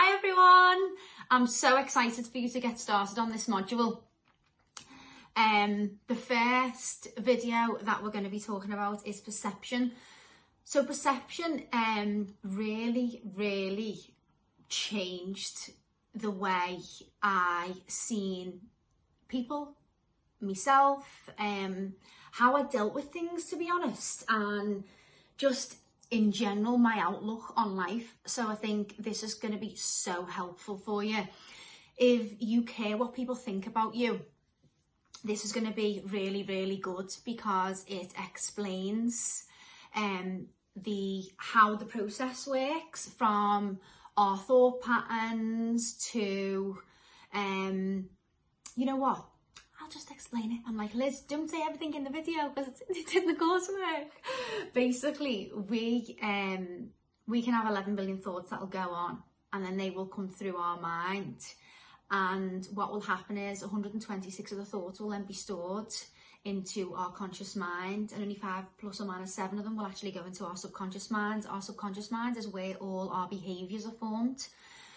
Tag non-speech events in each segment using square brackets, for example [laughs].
Hi everyone! I'm so excited for you to get started on this module. Um, the first video that we're going to be talking about is perception. So perception um, really, really changed the way I seen people, myself, um, how I dealt with things to be honest, and just in general my outlook on life. So I think this is going to be so helpful for you. If you care what people think about you, this is going to be really, really good because it explains um, the how the process works from our thought patterns to um, you know what I'll just explain it. I'm like, Liz, don't say everything in the video because [laughs] it's in the coursework. Basically, we um we can have 11 billion thoughts that'll go on and then they will come through our mind. And what will happen is 126 of the thoughts will then be stored into our conscious mind and only five plus or minus seven of them will actually go into our subconscious mind. Our subconscious mind is where all our behaviours are formed.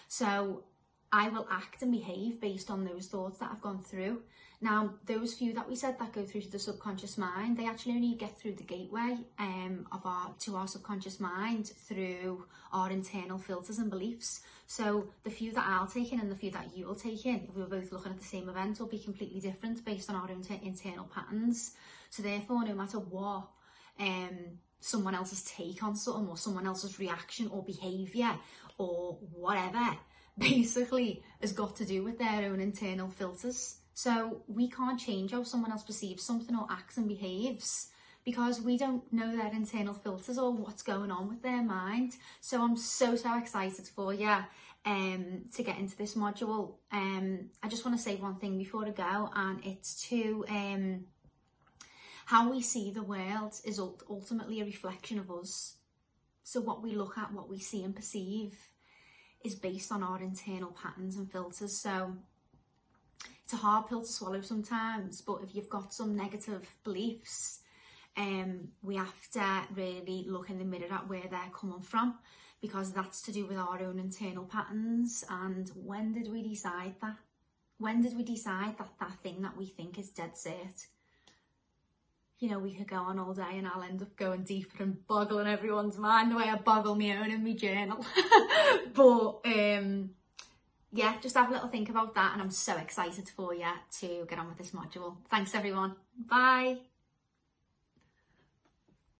So I will act and behave based on those thoughts that I've gone through. Now, those few that we said that go through to the subconscious mind, they actually only get through the gateway um, of our to our subconscious mind through our internal filters and beliefs. So the few that I'll take in and the few that you will take in, if we were both looking at the same event, will be completely different based on our own internal patterns. So therefore, no matter what um, someone else's take on something or someone else's reaction or behaviour or whatever, basically has got to do with their own internal filters. So we can't change how someone else perceives something or acts and behaves because we don't know their internal filters or what's going on with their mind. So I'm so, so excited for you um, to get into this module. Um, I just want to say one thing before I go and it's to um, how we see the world is ultimately a reflection of us. So what we look at, what we see and perceive is based on our internal patterns and filters. So it's a hard pill to swallow sometimes, but if you've got some negative beliefs, um, we have to really look in the mirror at where they're coming from because that's to do with our own internal patterns. And when did we decide that? When did we decide that that thing that we think is dead set you know, we could go on all day and I'll end up going deeper and boggling everyone's mind the way I boggle my own in my journal. [laughs] but um, yeah, just have a little think about that and I'm so excited for you to get on with this module. Thanks everyone. Bye.